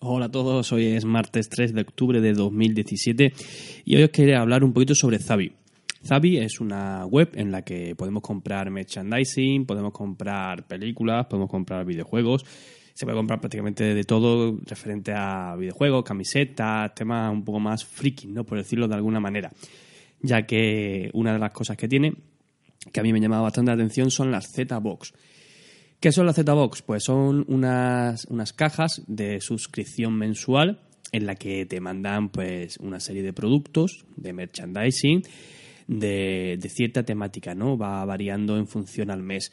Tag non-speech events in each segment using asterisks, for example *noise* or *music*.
Hola a todos, hoy es martes 3 de octubre de 2017 y hoy os quería hablar un poquito sobre Zabi. Zabi es una web en la que podemos comprar merchandising, podemos comprar películas, podemos comprar videojuegos, se puede comprar prácticamente de todo referente a videojuegos, camisetas, temas un poco más friki, ¿no? por decirlo de alguna manera, ya que una de las cosas que tiene, que a mí me llamaba bastante la atención, son las Z-Box. ¿Qué son las Z-Box? Pues son unas, unas cajas de suscripción mensual en la que te mandan pues una serie de productos de merchandising de, de cierta temática, ¿no? Va variando en función al mes.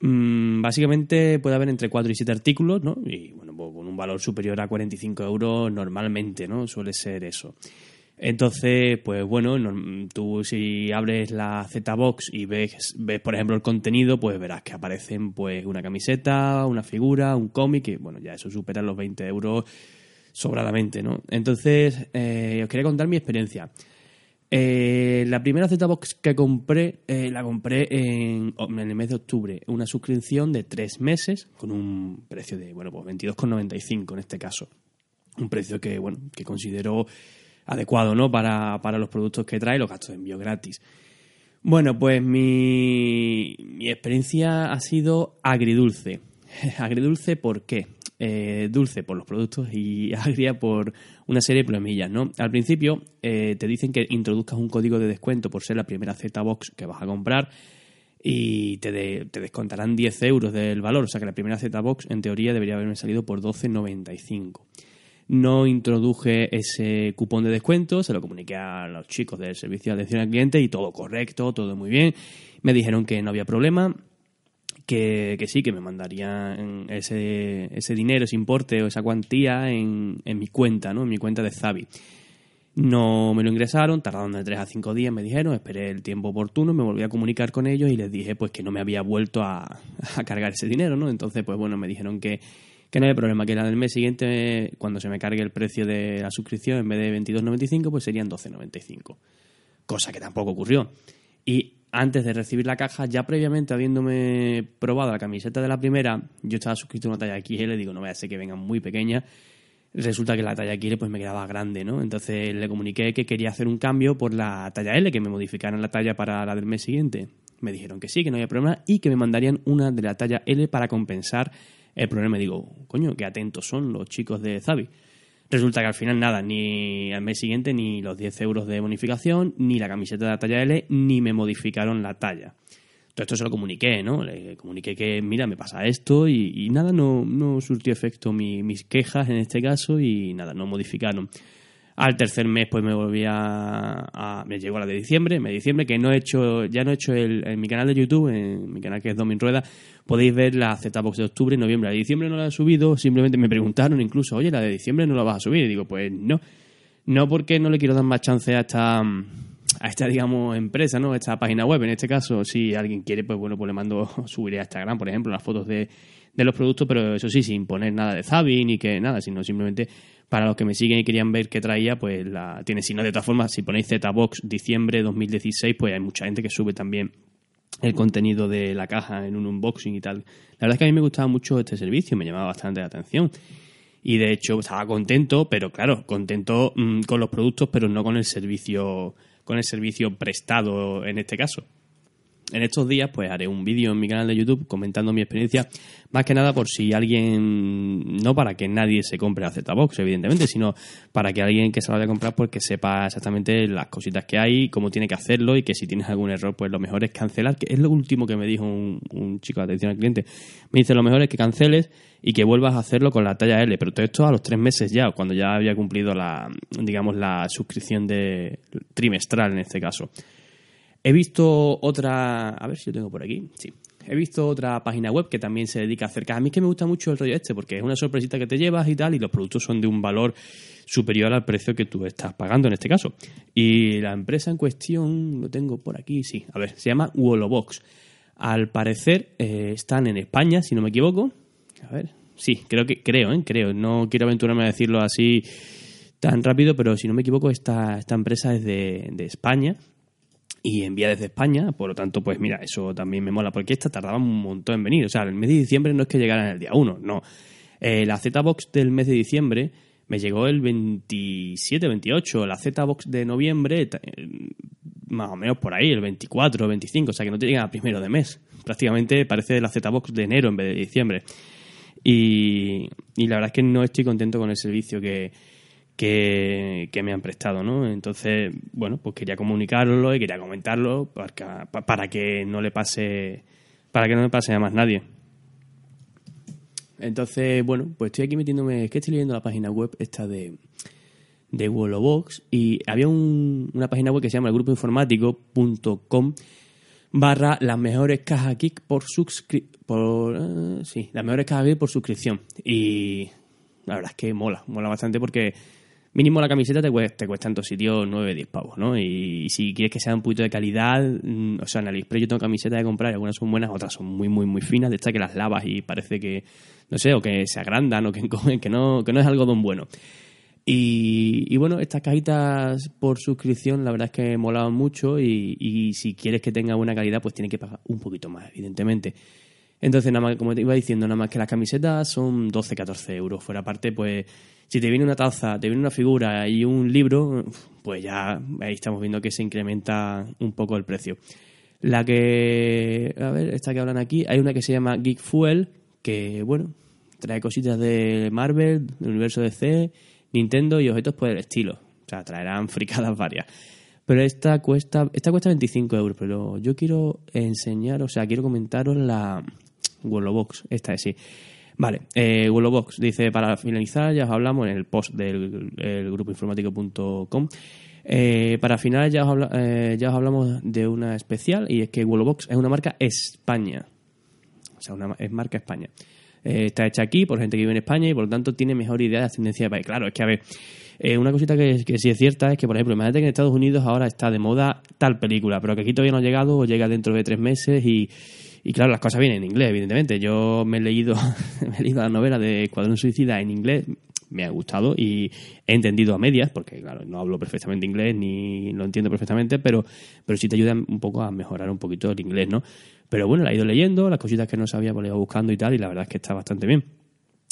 Mm, básicamente puede haber entre 4 y 7 artículos, ¿no? Y bueno, pues, con un valor superior a 45 euros normalmente, ¿no? Suele ser eso. Entonces, pues bueno, tú si abres la Z-Box y ves, ves, por ejemplo, el contenido, pues verás que aparecen pues una camiseta, una figura, un cómic, y bueno, ya eso supera los 20 euros sobradamente, ¿no? Entonces, eh, os quería contar mi experiencia. Eh, la primera Z-Box que compré, eh, la compré en, en, el mes de octubre, una suscripción de tres meses con un precio de, bueno, pues 22,95 en este caso. Un precio que, bueno, que considero adecuado ¿no? para, para los productos que trae, los gastos de envío gratis. Bueno, pues mi, mi experiencia ha sido agridulce. *laughs* agridulce, ¿por qué? Eh, dulce por los productos y *laughs* agria por una serie de problemillas, ¿no? Al principio eh, te dicen que introduzcas un código de descuento por ser la primera Z-Box que vas a comprar y te, te, descontarán 10 euros del valor. O sea que la primera Z-Box en teoría debería haberme salido por 12,95 no introduje ese cupón de descuento, se lo comuniqué a los chicos del servicio de atención al cliente y todo correcto, todo muy bien. Me dijeron que no había problema, que, sí, que me mandarían ese, ese dinero, ese importe o esa cuantía en, en mi cuenta, ¿no? en mi cuenta de Zabi. No me lo ingresaron, tardaron de 3 a 5 días, me dijeron, esperé el tiempo oportuno, me volví a comunicar con ellos y les dije pues que no me había vuelto a, *laughs* a cargar ese dinero, ¿no? Entonces, pues bueno, me dijeron que, que no hay problema, que la del mes siguiente, cuando se me cargue el precio de la suscripción, en vez de 22.95, pues serían 12.95. Cosa que tampoco ocurrió. Y antes de recibir la caja, ya previamente habiéndome probado la camiseta de la primera, yo estaba suscrito a una talla XL, digo, no vaya a ser que vengan muy pequeña. Resulta que la talla XL pues me quedaba grande, ¿no? Entonces le comuniqué que quería hacer un cambio por la talla L, que me modificaran la talla para la del mes siguiente. Me dijeron que sí, que no había problema y que me mandarían una de la talla L para compensar el problema. Me digo, coño, qué atentos son los chicos de Zabi. Resulta que al final nada, ni al mes siguiente ni los 10 euros de bonificación, ni la camiseta de la talla L, ni me modificaron la talla. Todo esto se lo comuniqué, ¿no? Le comuniqué que, mira, me pasa esto y, nada, no, no surtió efecto mis quejas en este caso y nada, no modificaron. Al tercer mes, pues me volví a, me llegó la de diciembre, me diciembre, que no he hecho, ya no he hecho el, en mi canal de YouTube, en mi canal que es Domin Rueda, podéis ver la Z-Box de octubre noviembre. La de diciembre no la he subido, simplemente me preguntaron incluso, oye, la de diciembre no la vas a subir. Y digo, pues no. No porque no le quiero dar más chance a esta, a esta, digamos, empresa, ¿no? Esta página web. En este caso, si alguien quiere, pues bueno, pues le mando, *laughs* subiré a Instagram, por ejemplo, las fotos de, de los productos, pero eso sí, sin poner nada de Zabi ni que nada, sino simplemente para los que me siguen y querían ver qué traía, pues la tiene. Si no, de todas formas, si ponéis Z-Box diciembre 2016, pues hay mucha gente que sube también el contenido de la caja en un unboxing y tal. La verdad es que a mí me gustaba mucho este servicio, me llamaba bastante la atención. Y de hecho estaba contento, pero claro, contento mm, con los productos, pero no con el servicio, con el servicio prestado en este caso en estos días pues haré un vídeo en mi canal de YouTube comentando mi experiencia, más que nada por si alguien, no para que nadie se compre a Z-Box, evidentemente, sino para que alguien que se lo vaya a comprar pues que sepa exactamente las cositas que hay, cómo tiene que hacerlo y que si tienes algún error pues lo mejor es cancelar, que es lo último que me dijo un, un chico de atención al cliente. Me dice lo mejor es que canceles y que vuelvas a hacerlo con la talla L, pero todo esto a los tres meses ya, cuando ya había cumplido la, digamos, la suscripción de trimestral en este caso. He visto otra, a ver si lo tengo por aquí, sí. He visto otra página web que también se dedica a acercar. A mí es que me gusta mucho el rollo este, porque es una sorpresita que te llevas y tal, y los productos son de un valor superior al precio que tú estás pagando en este caso. Y la empresa en cuestión, lo tengo por aquí, sí. A ver, se llama Wolobox. Al parecer eh, están en España, si no me equivoco. A ver, sí, creo que creo, ¿eh? creo. No quiero aventurarme a decirlo así tan rápido, pero si no me equivoco, esta, esta empresa es de, de España y envía desde España, por lo tanto, pues mira, eso también me mola, porque esta tardaba un montón en venir. O sea, el mes de diciembre no es que llegara en el día 1, no. Eh, la Z-Box del mes de diciembre me llegó el 27, 28. La Z-Box de noviembre, eh, más o menos por ahí, el 24, 25. O sea que no te llega a primero de mes. Prácticamente parece la Z-Box de enero en vez de diciembre. Y, y la verdad es que no estoy contento con el servicio que, que, me han prestado, ¿no? Entonces, bueno, pues quería comunicarlo y quería comentarlo para, que no le pase para que no le pase a más nadie. Entonces, bueno, pues estoy aquí metiéndome, es que estoy leyendo la página web esta de, de Wolobox y había una página web que se llama el grupoinformático.com barra las mejores cajas geek por suscripción por eh, sí, las mejores cajas geek por suscripción y la verdad es que mola, mola bastante porque mínimo la camiseta te cuesta, te cuesta en todos sitios 9, 10 pavos, ¿no? Y, si quieres que sea un poquito de calidad, mm, o sea, en AliExpress yo tengo camisetas de comprar, algunas son buenas, otras son muy, muy, muy finas, de estas que las lavas y parece que, no sé, o que se agrandan o que, *laughs* que, no, que no es algodón bueno. Y, y, bueno, estas cajitas por suscripción la verdad es que molaban mucho y, y si quieres que tenga buena calidad pues tienes que pagar un poquito más, evidentemente. Entonces, nada más, como te iba diciendo, nada más que las camisetas son 12, 14 euros. Fuera aparte, pues si te viene una taza, te viene una figura y un libro, pues ya ahí estamos viendo que se incrementa un poco el precio. La que, a ver, esta que hablan aquí, hay una que se llama Geek Fuel, que bueno, trae cositas de Marvel, del universo DC, Nintendo y objetos por el estilo. O sea, traerán *laughs* fricadas varias. Pero esta cuesta, esta cuesta 25 euros, pero yo quiero enseñar, o sea, quiero comentaros la Wolobox, esta es sí. Vale, eh, Box dice, para finalizar, ya os hablamos en el post del grupoinformático.com. Eh, para finalizar, ya os, eh, ya os hablamos de una especial y es que Box es una marca España. O sea, una, es marca España. Eh, está hecha aquí por gente que vive en España y por lo tanto tiene mejor idea de ascendencia de país. Claro, es que a ver, eh, una cosita que, que, sí es cierta es que, por ejemplo, imagínate que en Estados Unidos ahora está de moda tal película, pero que aquí todavía no ha llegado o llega dentro de tres meses y y claro, las cosas vienen en inglés, evidentemente. Yo me he leído, *laughs* me he leído la novela de Escuadrón Suicida en inglés, me ha gustado y he entendido a medias, porque claro, no hablo perfectamente inglés ni lo entiendo perfectamente, pero, pero sí te ayuda un poco a mejorar un poquito el inglés, ¿no? Pero bueno, la he ido leyendo, las cositas que no sabía, pues he ido buscando y tal, y la verdad es que está bastante bien.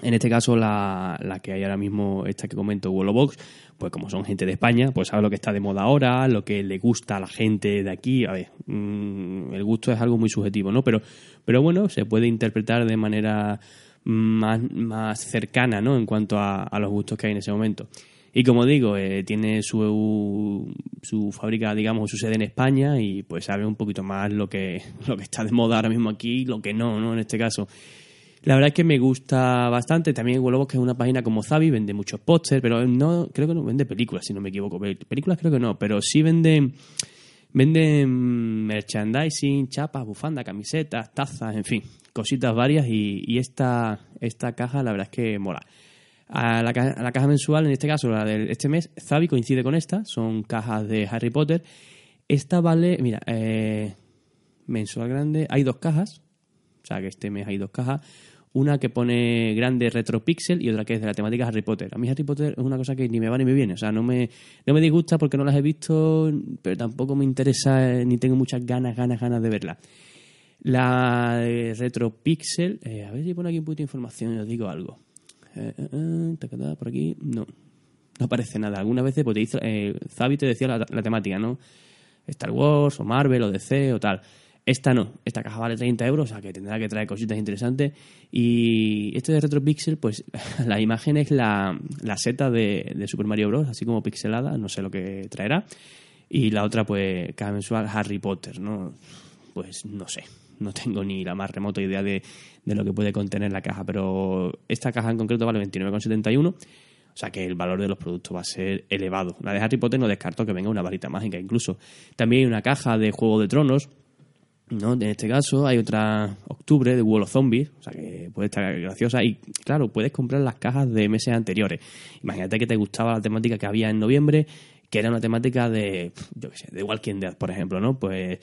En este caso, la, la que hay ahora mismo, esta que comento, Wolobox, pues como son gente de España, pues sabe lo que está de moda ahora, lo que le gusta a la gente de aquí. A ver, mm, el gusto es algo muy subjetivo, ¿no? Pero, pero bueno, se puede interpretar de manera más, más cercana, ¿no? En cuanto a, los gustos que hay en ese momento. Y como digo, eh, tiene su, su fábrica, digamos, su sede en España y pues sabe un poquito más lo que, *laughs* lo que está de moda ahora mismo aquí y lo que no, ¿no? En este caso. La verdad es que me gusta bastante. También Huelobos, que es una página como Zavi, vende muchos pósters, pero no, creo que no vende películas, si no me equivoco. Películas creo que no, pero sí vende, vende merchandising, chapas, bufandas, camisetas, tazas, en fin, cositas varias. Y, esta, esta caja, la verdad es que mola. A la, caja mensual, en este caso, la de este mes, Zavi coincide con esta, son cajas de Harry Potter. Esta vale, mira, eh, mensual grande, hay dos cajas, o sea que este mes hay dos cajas una que pone grande retropixel y otra que es de la temática Harry Potter. A mí Harry Potter es una cosa que ni me va ni me viene, o sea, no me, no me disgusta porque no las he visto, pero tampoco me interesa ni tengo muchas ganas, ganas, ganas de verla. La retropixel, eh, a ver si pone aquí un poquito de información y os digo algo. Eh, eh, eh por aquí, no, no aparece nada. Algunas veces pues, te dice, eh, Zavi te decía la, la temática, ¿no? Star Wars o Marvel o DC o tal. Esta no, esta caja vale 30 euros, o sea que tendrá que traer cositas interesantes. Y esto de RetroPixel, pues *laughs* la imagen es la, la seta de, de, Super Mario Bros., así como pixelada, no sé lo que traerá. Y la otra, pues, cada mensual Harry Potter, ¿no? Pues no sé, no tengo ni la más remota idea de, de lo que puede contener la caja, pero esta caja en concreto vale 29,71. O sea que el valor de los productos va a ser elevado. La de Harry Potter no descarto que venga una varita mágica incluso. También hay una caja de Juego de Tronos ¿no? En este caso hay otra octubre de of Zombies, o sea que puede estar graciosa y claro, puedes comprar las cajas de meses anteriores. Imagínate que te gustaba la temática que había en noviembre, que era una temática de, yo qué sé, de Walking Dead, por ejemplo, ¿no? Pues,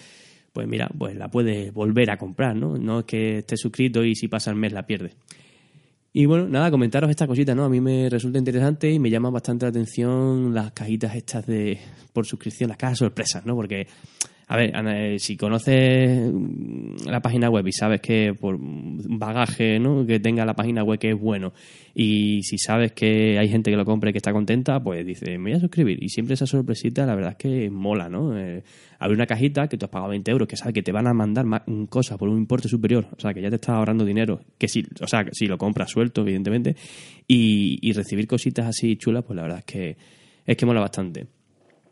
pues mira, pues la puedes volver a comprar, ¿no? No es que estés suscrito y si pasa el mes la pierdes. Y bueno, nada, comentaros esta cosita, ¿no? A mí me resulta interesante y me llama bastante la atención las cajitas estas de por suscripción, las cajas sorpresas, ¿no? Porque A ver, eh, si conoces la página web y sabes que por bagaje ¿no? que tenga la página web que es bueno y si sabes que hay gente que lo compra y que está contenta, pues dice, me voy a suscribir. Y siempre esa sorpresita, la verdad es que mola, ¿no? Eh, abre una cajita que tú has pagado 20 euros, que sabes que te van a mandar más cosas por un importe superior, o sea, que ya te estás ahorrando dinero, que si, o sea, si lo compras suelto, evidentemente, y, y recibir cositas así chulas, pues la verdad es que, es que mola bastante.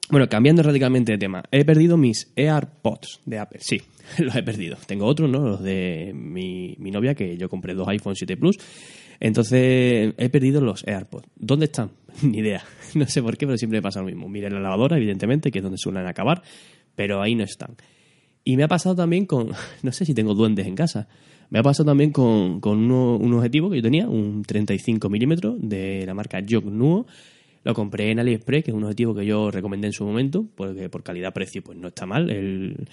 Bueno, cambiando radicalmente de tema, he perdido mis AirPods de Apple. Sí, *laughs* los he perdido. Tengo otros, ¿no? Los de mi, mi novia, que yo compré dos iPhone 7 Plus. Entonces, he perdido los AirPods. ¿Dónde están? *laughs* Ni idea. *laughs* No sé por qué, pero siempre me pasa lo mismo. Mire la lavadora, evidentemente, que es donde suelen acabar, pero ahí no están. Y me ha pasado también con, no sé si tengo duendes en casa, me ha pasado también con, con un objetivo que yo tenía, un 35 milímetros de la marca Jog Nuo, lo compré en AliExpress, que es un objetivo que yo recomendé en su momento, porque por calidad-precio pues no está mal. El,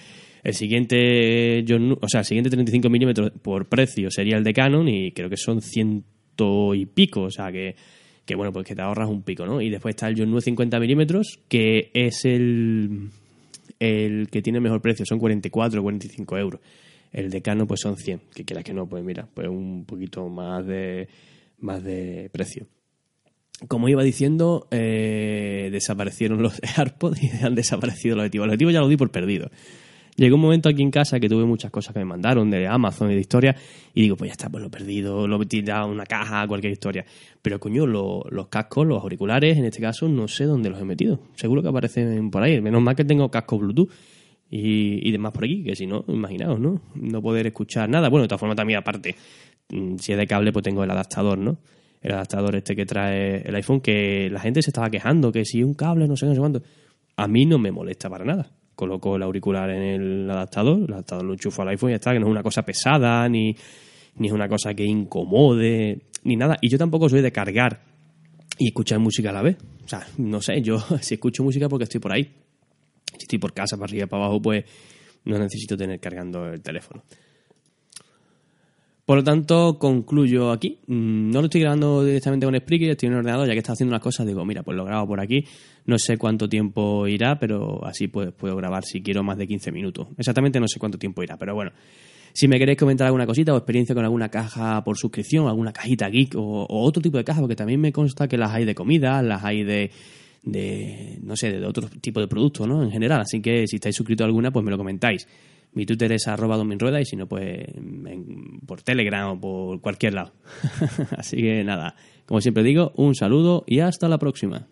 siguiente, o sea, el siguiente 35 milímetros por precio sería el de Canon y creo que son ciento y pico, o sea que, que bueno, pues que te ahorras un pico, ¿no? Y después está el John 50 milímetros, que es el, el que tiene mejor precio, son 44 o 45 euros. El de Canon pues son 100, que quieras que no, pues mira, pues un poquito más de, más de precio como iba diciendo, eh, desaparecieron los *laughs* AirPods y han desaparecido los objetivos. Los objetivos ya los di por perdido. Llegó un momento aquí en casa que tuve muchas cosas que me mandaron de Amazon y de historia y digo, pues ya está, pues lo he perdido, lo he tirado una caja, cualquier historia. Pero coño, los cascos, los auriculares, en este caso, no sé dónde los he metido. Seguro que aparecen por ahí. Menos mal que tengo cascos Bluetooth y, y demás por aquí, que si no, imaginaos, ¿no? No poder escuchar nada. Bueno, de todas formas también aparte, mm, si es de cable, pues tengo el adaptador, ¿no? El adaptador este que trae el iPhone, que la gente se estaba quejando, que si un cable, no sé, no sé cuánto. A mí no me molesta para nada. Coloco el auricular en el adaptador, el adaptador lo enchufo al iPhone y ya está, que no es una cosa pesada, ni, ni es una cosa que incomode, ni nada. Y yo tampoco soy de cargar y escuchar música a la vez. O sea, no sé, yo *laughs* si escucho música porque estoy por ahí. Si estoy por casa, para arriba, para abajo, pues no necesito tener cargando el teléfono. Por lo tanto, concluyo aquí. Mm, no lo estoy grabando directamente con Spreaker, estoy en un ordenador, ya que está haciendo unas cosas, digo, mira, pues lo grabo por aquí. No sé cuánto tiempo irá, pero así pues, puedo grabar si quiero más de 15 minutos. Exactamente no sé cuánto tiempo irá, pero bueno. Si me queréis comentar alguna cosita o experiencia con alguna caja por suscripción, alguna cajita geek o, otro tipo de caja, porque también me consta que las hay de comida, las hay de, de no sé, de otro tipo de productos, ¿no? En general. Así que si estáis suscritos a alguna, pues me lo comentáis. Mi Twitter es arroba dominrueda y si no, pues por Telegram o por cualquier lado. *laughs* Así que nada, como siempre digo, un saludo y hasta la próxima.